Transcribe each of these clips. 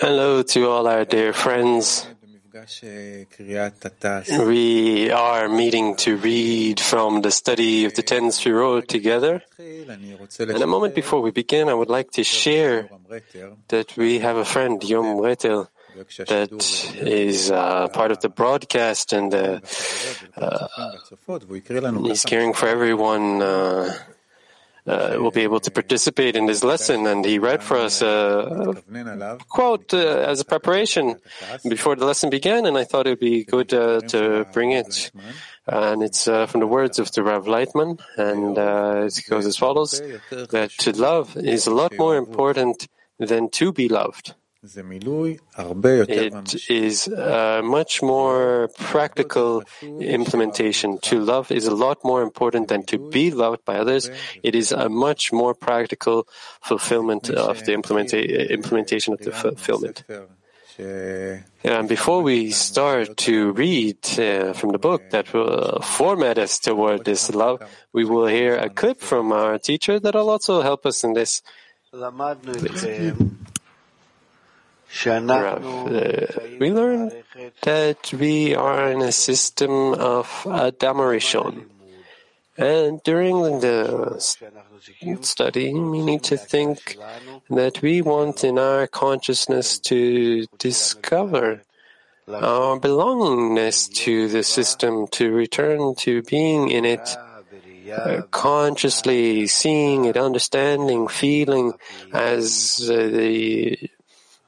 Hello to all our dear friends. We are meeting to read from the study of the Ten Sfirot together. And a moment before we begin, I would like to share that we have a friend, Yom Retel, that is uh, part of the broadcast and uh, uh, he's caring for everyone uh, uh, will be able to participate in this lesson, and he read for us a quote uh, as a preparation before the lesson began, and I thought it would be good uh, to bring it. And it's uh, from the words of the Rav Laitman, and uh, it goes as follows: that to love is a lot more important than to be loved. It is a much more practical implementation. To love is a lot more important than to be loved by others. It is a much more practical fulfillment of the implementa- implementation of the fulfillment. And before we start to read uh, from the book that will format us toward this love, we will hear a clip from our teacher that will also help us in this. Uh, we learn that we are in a system of Adam Rishon. And during the study, we need to think that we want in our consciousness to discover our belongingness to the system, to return to being in it, uh, consciously seeing it, understanding, feeling as uh, the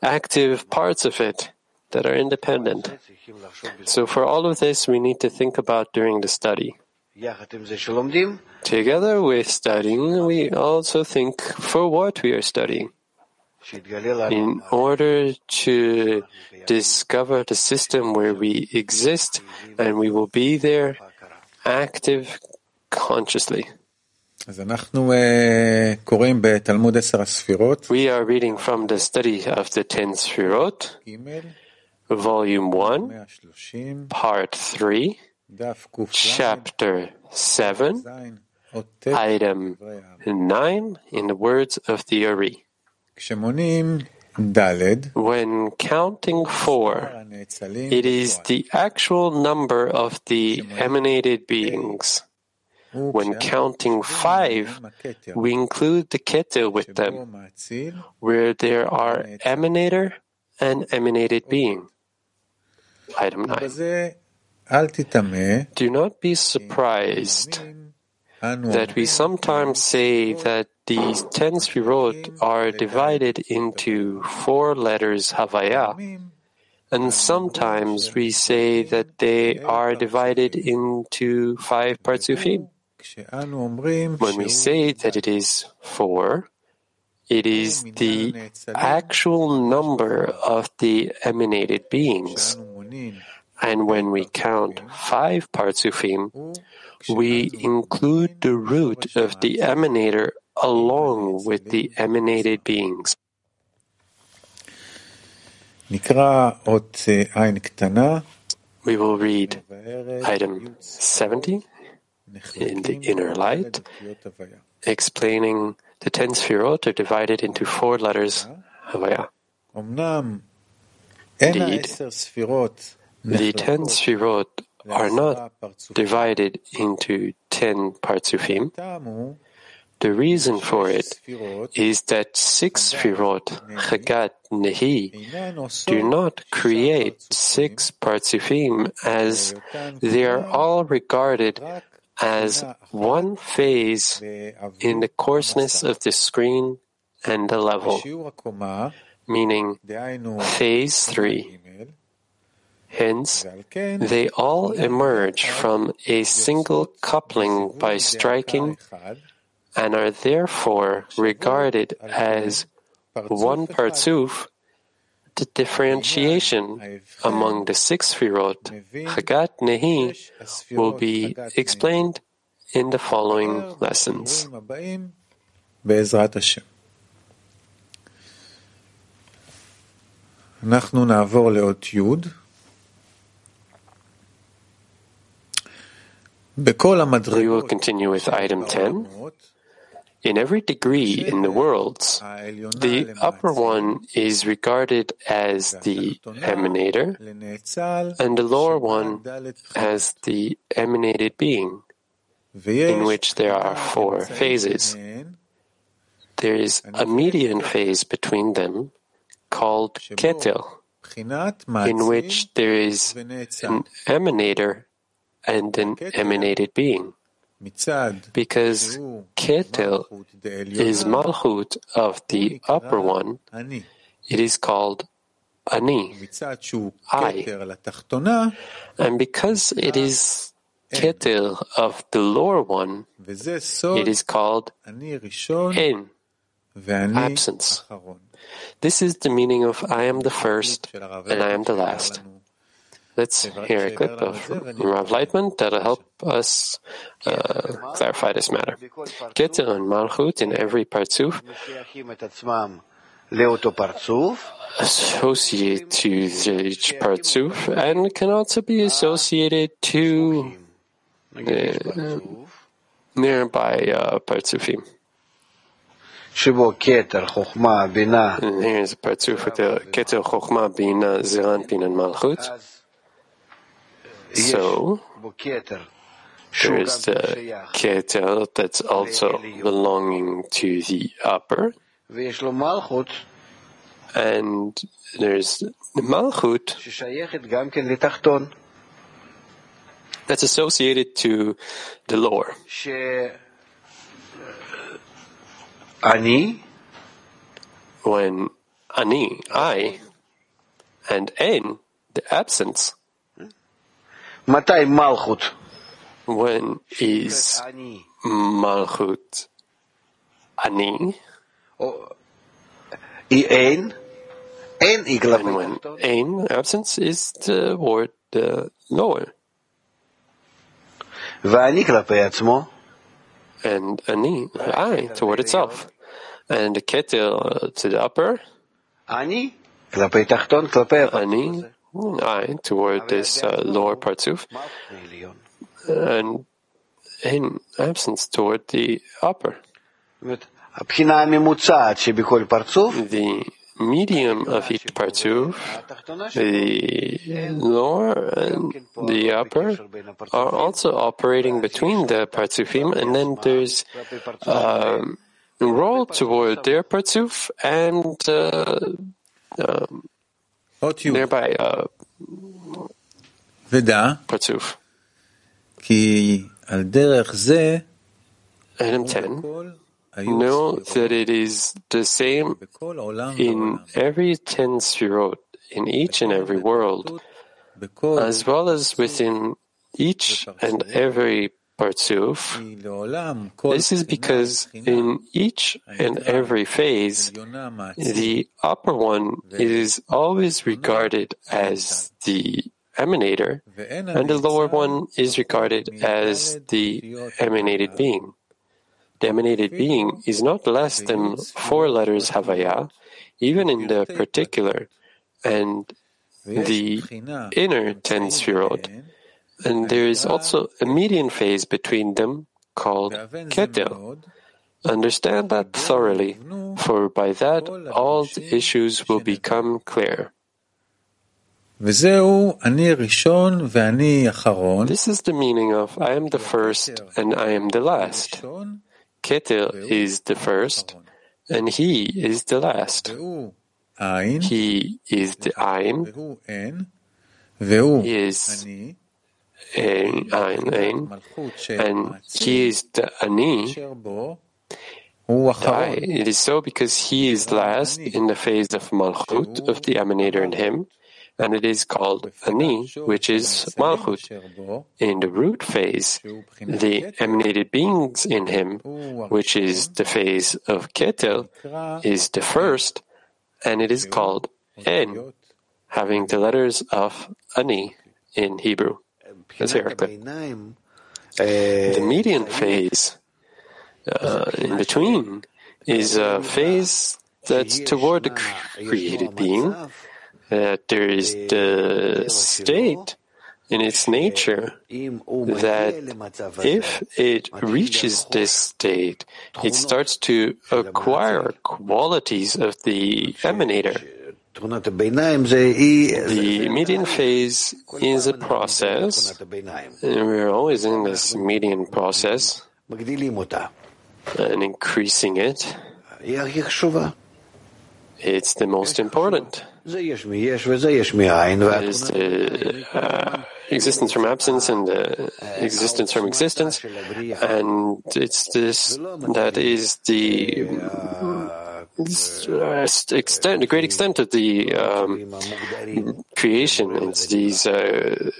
active parts of it that are independent. So for all of this, we need to think about during the study. Together with studying, we also think for what we are studying. In order to discover the system where we exist and we will be there active consciously. אז אנחנו קוראים בתלמוד עשר הספירות. We are reading from the study of the ten Sfirot, volume 1, part 3, chapter 7, item 9, in the words of the Ari. When counting four, it is the actual number of the emanated beings. When counting five, we include the keter with them, where there are emanator and emanated being. Item 9. Do not be surprised that we sometimes say that these ten sfirot are divided into four letters Havaya, and sometimes we say that they are divided into five partsufim. When we say that it is four, it is the actual number of the emanated beings. And when we count five partsufim, we include the root of the emanator along with the emanated beings. We will read item 70 in the inner light, explaining the ten sfirot are divided into four letters Havaya. Indeed, the ten sfirot are not divided into ten partsufim. The reason for it is that six sfirot, Chagat Nehi, do not create six partsufim as they are all regarded as one phase in the coarseness of the screen and the level, meaning phase three. Hence, they all emerge from a single coupling by striking and are therefore regarded as one partsuf the differentiation among the six Sfirot, Chagat Nehi, will be explained in the following lessons. אנחנו נעבור לאות י' We will continue with item 10. In every degree in the worlds, the upper one is regarded as the emanator, and the lower one as the emanated being, in which there are four phases. There is a median phase between them called Keter, in which there is an emanator and an emanated being because Keter is Malchut of the upper one, it is called Ani, I. And because it is Keter of the lower one, it is called En, absence. This is the meaning of I am the first and I am the last. Let's hear a clip of Rav Laitman that'll help us uh, clarify this matter. Keter and Malchut in every Partzuf associate to each Partzuf and can also be associated to uh, nearby uh, Partzufim. And here's a Partzuf with the Keter Chochma Bina Zeir Anpin and Malchut. So, there is the Keter that's also belonging to the upper. And there's the Malchut that's associated to the lower. Ani. When Ani, I, and En, the absence, Matai Malchut. When is Malchut Ani? Oh, Ein? Ein Iglavim. When Ein, absence, is the word uh, lower. And Ani, I, toward itself. And the Ketel uh, to the upper. Ani? Klapeytachton, Klapeyatmo. Ani? Hmm, eye toward this uh, lower partsuf, and in absence toward the upper. The medium of each partsuf, the lower and the upper, are also operating between the partsufim, and then there's um, role toward their partsuf and uh, um, nearby uh, Patsuf. Adam 10. Know that it is the same in every 10 spherot, in each and every world, as well as within each and every Partsuf. This is because in each and every phase, the upper one is always regarded as the emanator, and the lower one is regarded as the emanated being. The emanated being is not less than four letters Havaya, even in the particular and the inner ten and there is also a median phase between them called Ketil. Understand that thoroughly, for by that all the issues will become clear. This is the meaning of I am the first and I am the last. Ketil is the first and he is the last. He is the Ein. He is Ein, Ein, Ein, and he is the Ani, Why it is so because he is last in the phase of Malchut, of the emanator in him, and it is called Ani, which is Malchut. In the root phase, the emanated beings in him, which is the phase of Ketel, is the first, and it is called En, having the letters of Ani in Hebrew. Uh, that's here, the median phase uh, in between is a phase that's toward the created being, that there is the state in its nature that if it reaches this state, it starts to acquire qualities of the emanator. The median phase is a process, and we're always in this median process and increasing it. It's the most important. It is the uh, existence from absence and the existence from existence, and it's this that is the extent, the great extent of the um, creation. It's these uh,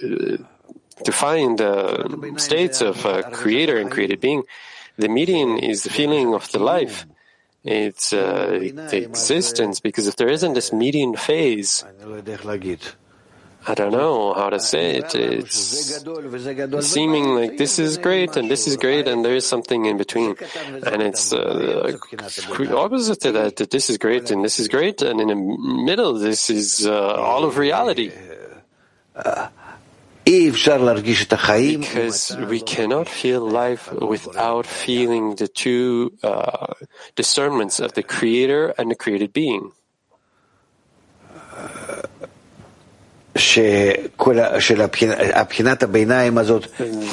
defined uh, states of uh, creator and created being. The median is the feeling of the life. It's uh, the existence, because if there isn't this median phase, I don't know how to say it. It's seeming like this is great and this is great and there is something in between. And it's uh, opposite to that, that this is great and this is great and in the middle this is uh, all of reality. Because we cannot feel life without feeling the two uh, discernments of the creator and the created being.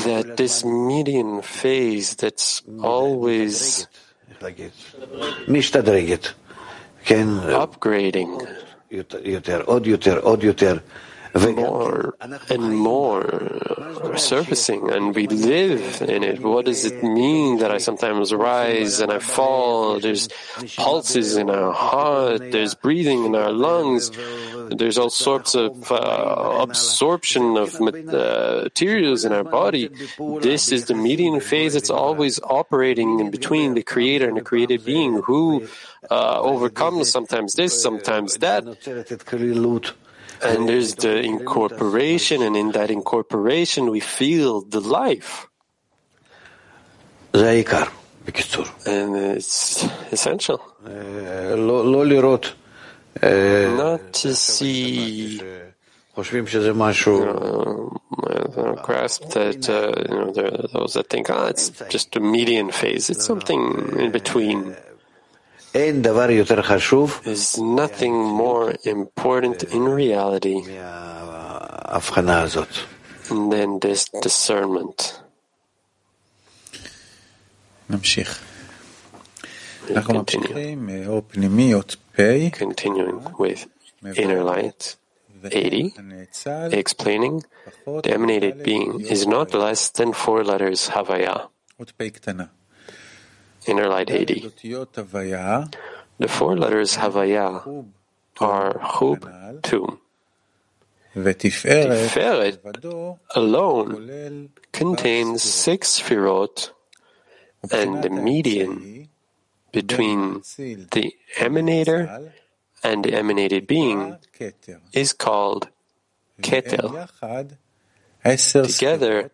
That this median phase that's always upgrading more and more surfacing, and we live in it. What does it mean that I sometimes rise and I fall? There's pulses in our heart, there's breathing in our lungs, there's all sorts of uh, absorption of materials in our body. This is the median phase that's always operating in between the creator and the created being who uh, overcomes sometimes this, sometimes that. And there's the incorporation, and in that incorporation, we feel the life. And it's essential. Not to see, you know, uh, grasp that, uh, you know, there are those that think, ah, oh, it's just a median phase. It's something in between. There's nothing more important in reality than this discernment. Continue. Continuing with inner light 80, explaining the emanated being is not less than four letters Havaya inner light 80. The four letters Havaya are Chub, two. Tiferet alone contains six Sfirot, and the median between the emanator and the emanated being is called Keter. Together,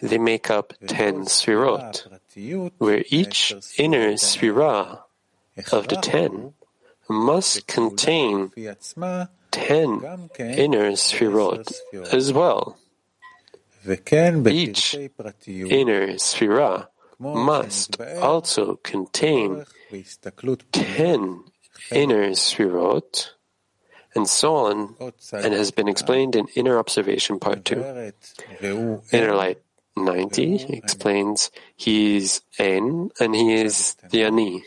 they make up ten Sfirot where each inner sphera of the ten must contain ten inner sphirot as well. Each inner sphera must also contain ten inner sphirot, and so on, and has been explained in Inner Observation Part 2. Inner Light 90 explains he is En and he is the Ani.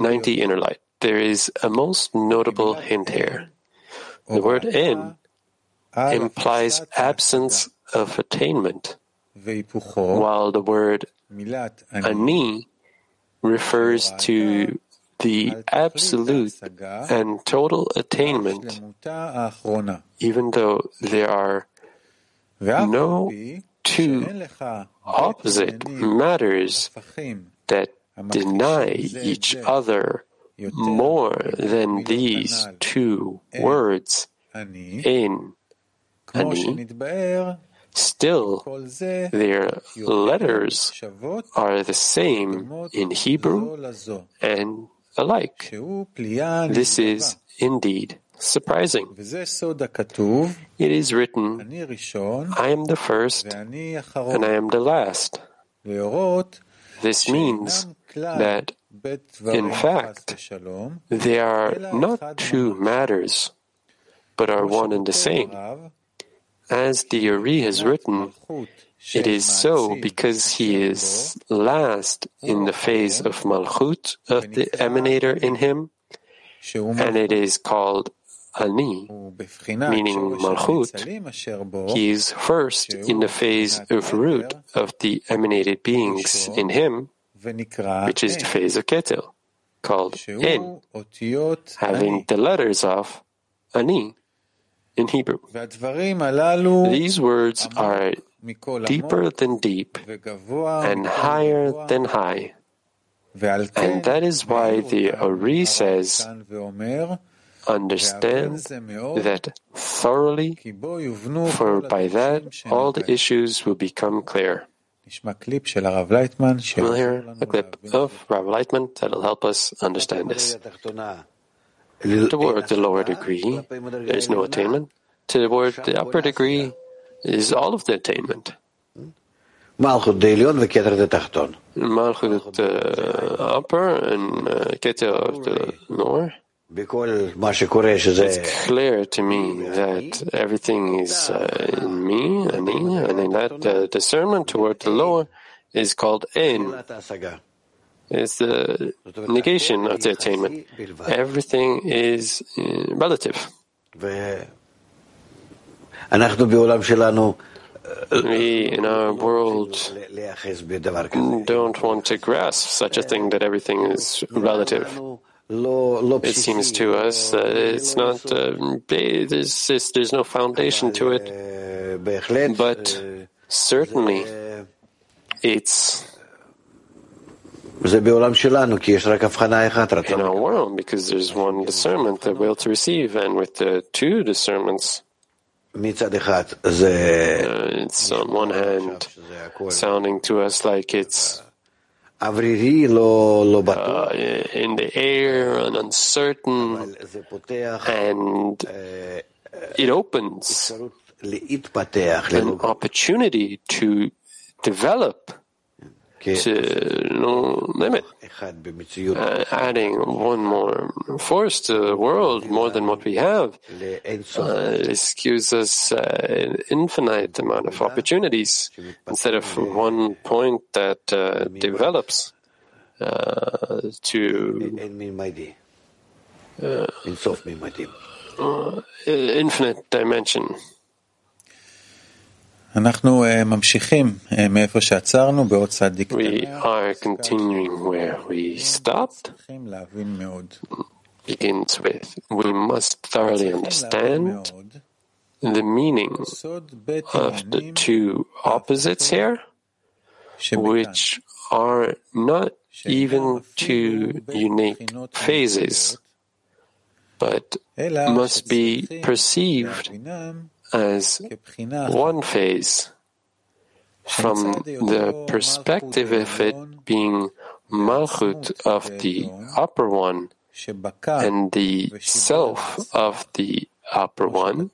90 inner light. There is a most notable hint here. The word En implies absence of attainment, while the word Ani. Refers to the absolute and total attainment, even though there are no two opposite matters that deny each other more than these two words in Ani, still their letters are the same in Hebrew and alike. This is indeed surprising. It is written, I am the first and I am the last. This means that, in fact, they are not two matters, but are one and the same. As the Ari has written, it is so because he is last in the phase of Malchut of the emanator in him, and it is called Ani, meaning Malchut. He is first in the phase of root of the emanated beings in him, which is the phase of Keter, called En, having the letters of Ani in Hebrew. These words are deeper than deep and higher than high. And that is why the Ari says, understand that thoroughly, for by that all the issues will become clear. We'll hear a clip of Rav Laitman that will help us understand this. Toward the lower degree, there is no attainment. Toward the upper degree is all of the attainment. Malchut the Malchut the upper and uh, Keter the lower. It's clear to me that everything is uh, in me, ani, and in that uh, discernment toward the lower is called en. It's the negation of the attainment. Everything is uh, relative. We, in our world, don't want to grasp such a thing that everything is relative. It seems to us that it's not, uh, there's, there's no foundation to it, but certainly it's in our world because there's one discernment, the will to receive, and with the two discernments, uh, it's on one hand sounding to us like it's uh, in the air and uncertain, and it opens an opportunity to develop to no limit, uh, adding one more force to the world more than what we have. Uh, this gives us uh, an infinite amount of opportunities instead of one point that uh, develops uh, to uh, infinite dimension. We are continuing where we stopped. Begins with, we must thoroughly understand the meaning of the two opposites here, which are not even two unique phases, but must be perceived as one phase from the perspective of it being Malchut of the upper one and the self of the upper one,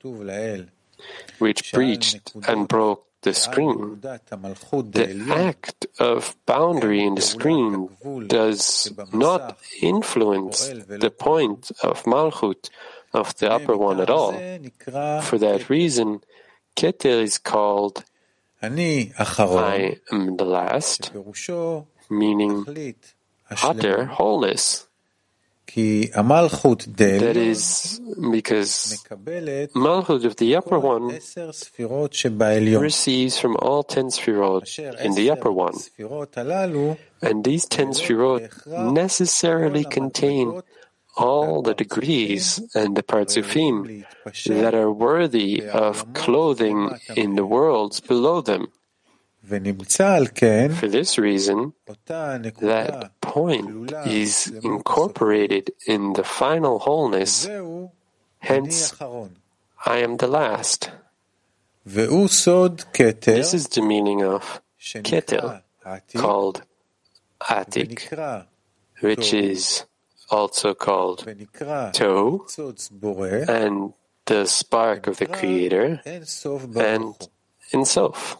which breached and broke the screen. The act of boundary in the screen does not influence the point of Malchut of the upper one at all. For that reason, Keter is called I am the last, meaning utter wholeness. That is because Malchut of the upper one receives from all ten Sfirot in the upper one. And these ten Sfirot necessarily contain all the degrees and the parzufim that are worthy of clothing in the worlds below them. For this reason, that point is incorporated in the final wholeness. Hence, I am the last. This is the meaning of Keter, called Atik, which is also called toe, and the spark of the Creator, and Ein Sof.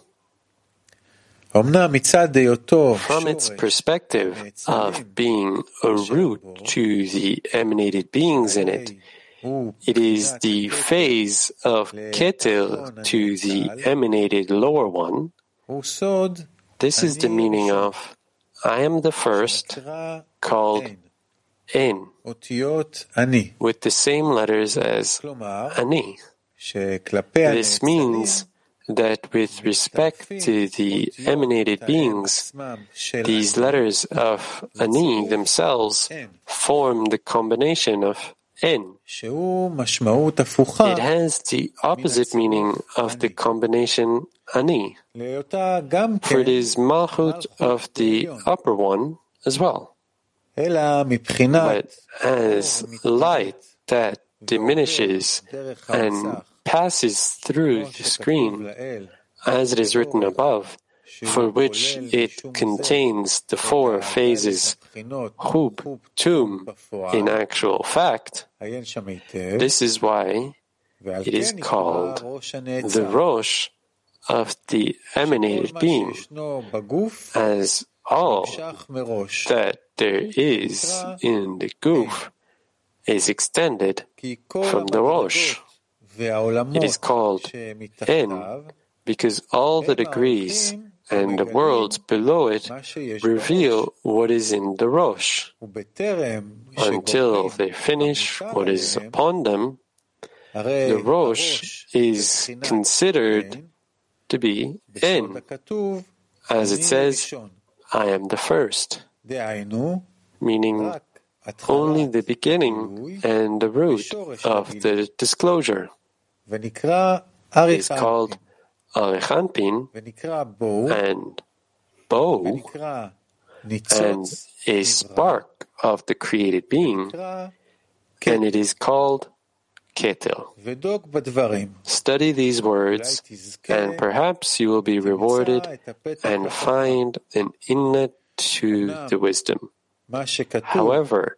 From its perspective of being a root to the emanated beings in it, it is the phase of Keter to the emanated lower one. This is the meaning of I am the first, called Ein, with the same letters as Ani. This means that with respect to the emanated beings, these letters of Ani themselves form the combination of En. It has the opposite meaning of the combination Ani, for it is Malchut of the upper one as well. But as light that diminishes and passes through the screen, as it is written above, for which it contains the four phases Hub, Tum, in actual fact, this is why it is called the Rosh of the emanated being, as all that there is in the Guf is extended from the Rosh. It is called En because all the degrees and the worlds below it reveal what is in the Rosh. Until they finish what is upon them, the Rosh is considered to be En, as it says, I am the first, meaning only the beginning and the root of the disclosure. It is called Arich Anpin and bow and a spark of the created being, and it is called Keter. Study these words, and perhaps you will be rewarded and find an inlet to the wisdom. However,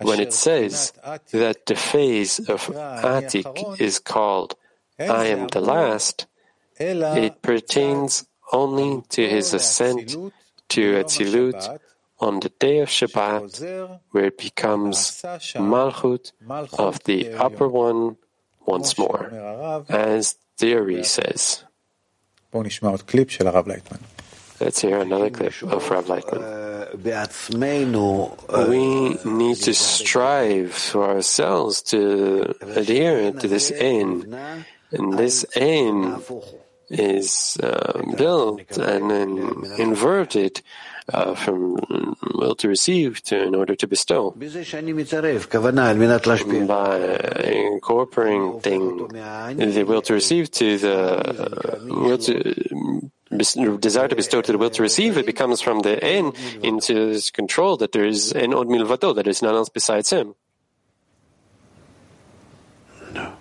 when it says that the phase of Atik is called I am the last, it pertains only to his ascent to Atzilut on the day of Shabbat, where it becomes Malchut of the upper one once more, as the Ari says. Let's hear another clip of Rav Laitman. We need to strive for ourselves to adhere to this aim, and this aim is uh, built and then inverted uh, from will to receive to in order to bestow. By incorporating the will to receive to the uh, will to desire to bestow to the will to receive, it becomes from the en into his control that there is an od milvato, that there is none else besides him. No.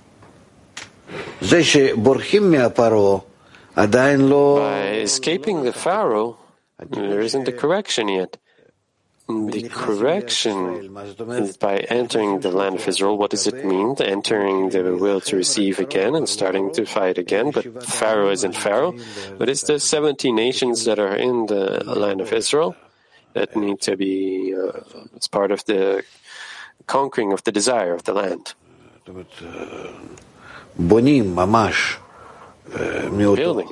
By escaping the Pharaoh, there isn't a correction yet. The correction is by entering the land of Israel. What does it mean? Entering the will to receive again and starting to fight again. But Pharaoh isn't Pharaoh, but it's the 70 nations that are in the land of Israel that need to be, uh, it's part of the conquering of the desire of the land. Building,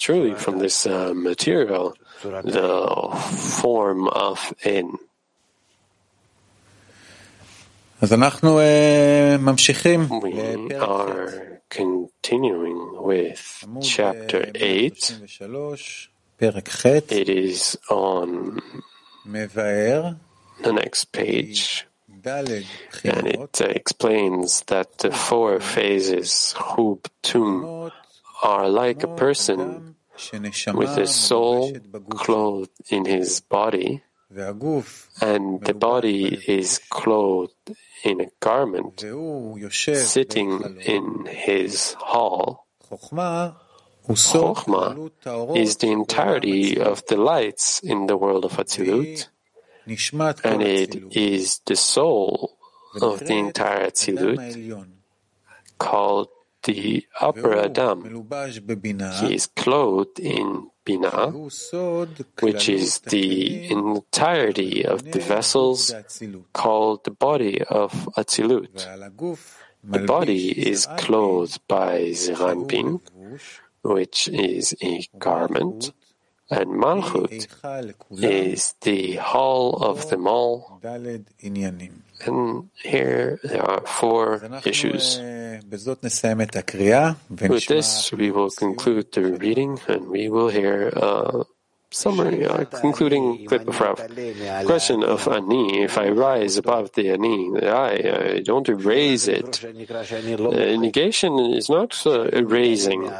truly from this uh, material, the form of in. We are continuing with chapter 8. It is on the next page, and it uh, explains that the four phases, Hub, Tum, are like a person with a soul clothed in his body, and the body is clothed in a garment, sitting in his hall. Chokhmah is the entirety of the lights in the world of Atzilut, and it is the soul of the entire Atzilut, called the upper Adam. He is clothed in Bina, which is the entirety of the vessels called the body of Atzilut. The body is clothed by Zeir Anpin, which is a garment, and Malchut is the whole of them all. And here there are four issues. With this, we will conclude the reading and we will hear a summary, a concluding clip of Rav. Question of Ani. If I rise above the Ani, the I, I don't erase it. The negation is not uh, erasing,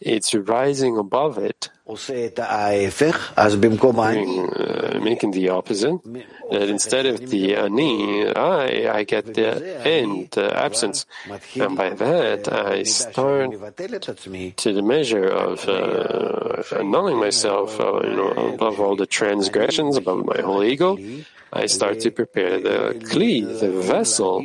it's rising above it. Meaning, uh, making the opposite. That instead of the ani, I, I get the end, the absence. And by that, I start to the measure of uh, annulling myself uh, above all the transgressions, above my whole ego. I start to prepare the kli, the vessel,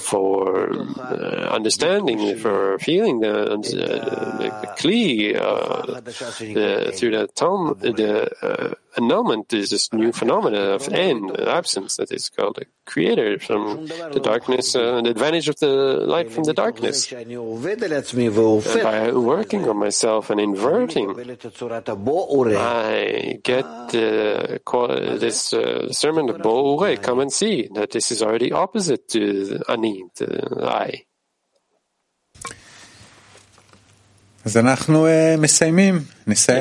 for uh, understanding, for feeling the, uh, the, kli uh, the, through the tom, the uh, annulment is this new phenomenon of end, absence, that is called a creator from the darkness, uh, the advantage of the light from the darkness. And by working on myself and inverting, I get uh, this uh, sermon of Bo come and see. That this is already opposite to Ani, the I.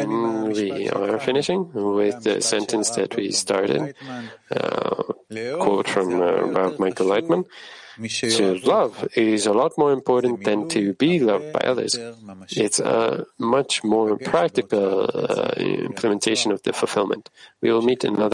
And we are finishing with the sentence that we started, uh, quote from uh, Rav Michael Laitman. To love is a lot more important than to be loved by others. It's a much more practical uh, implementation of the fulfillment. We will meet another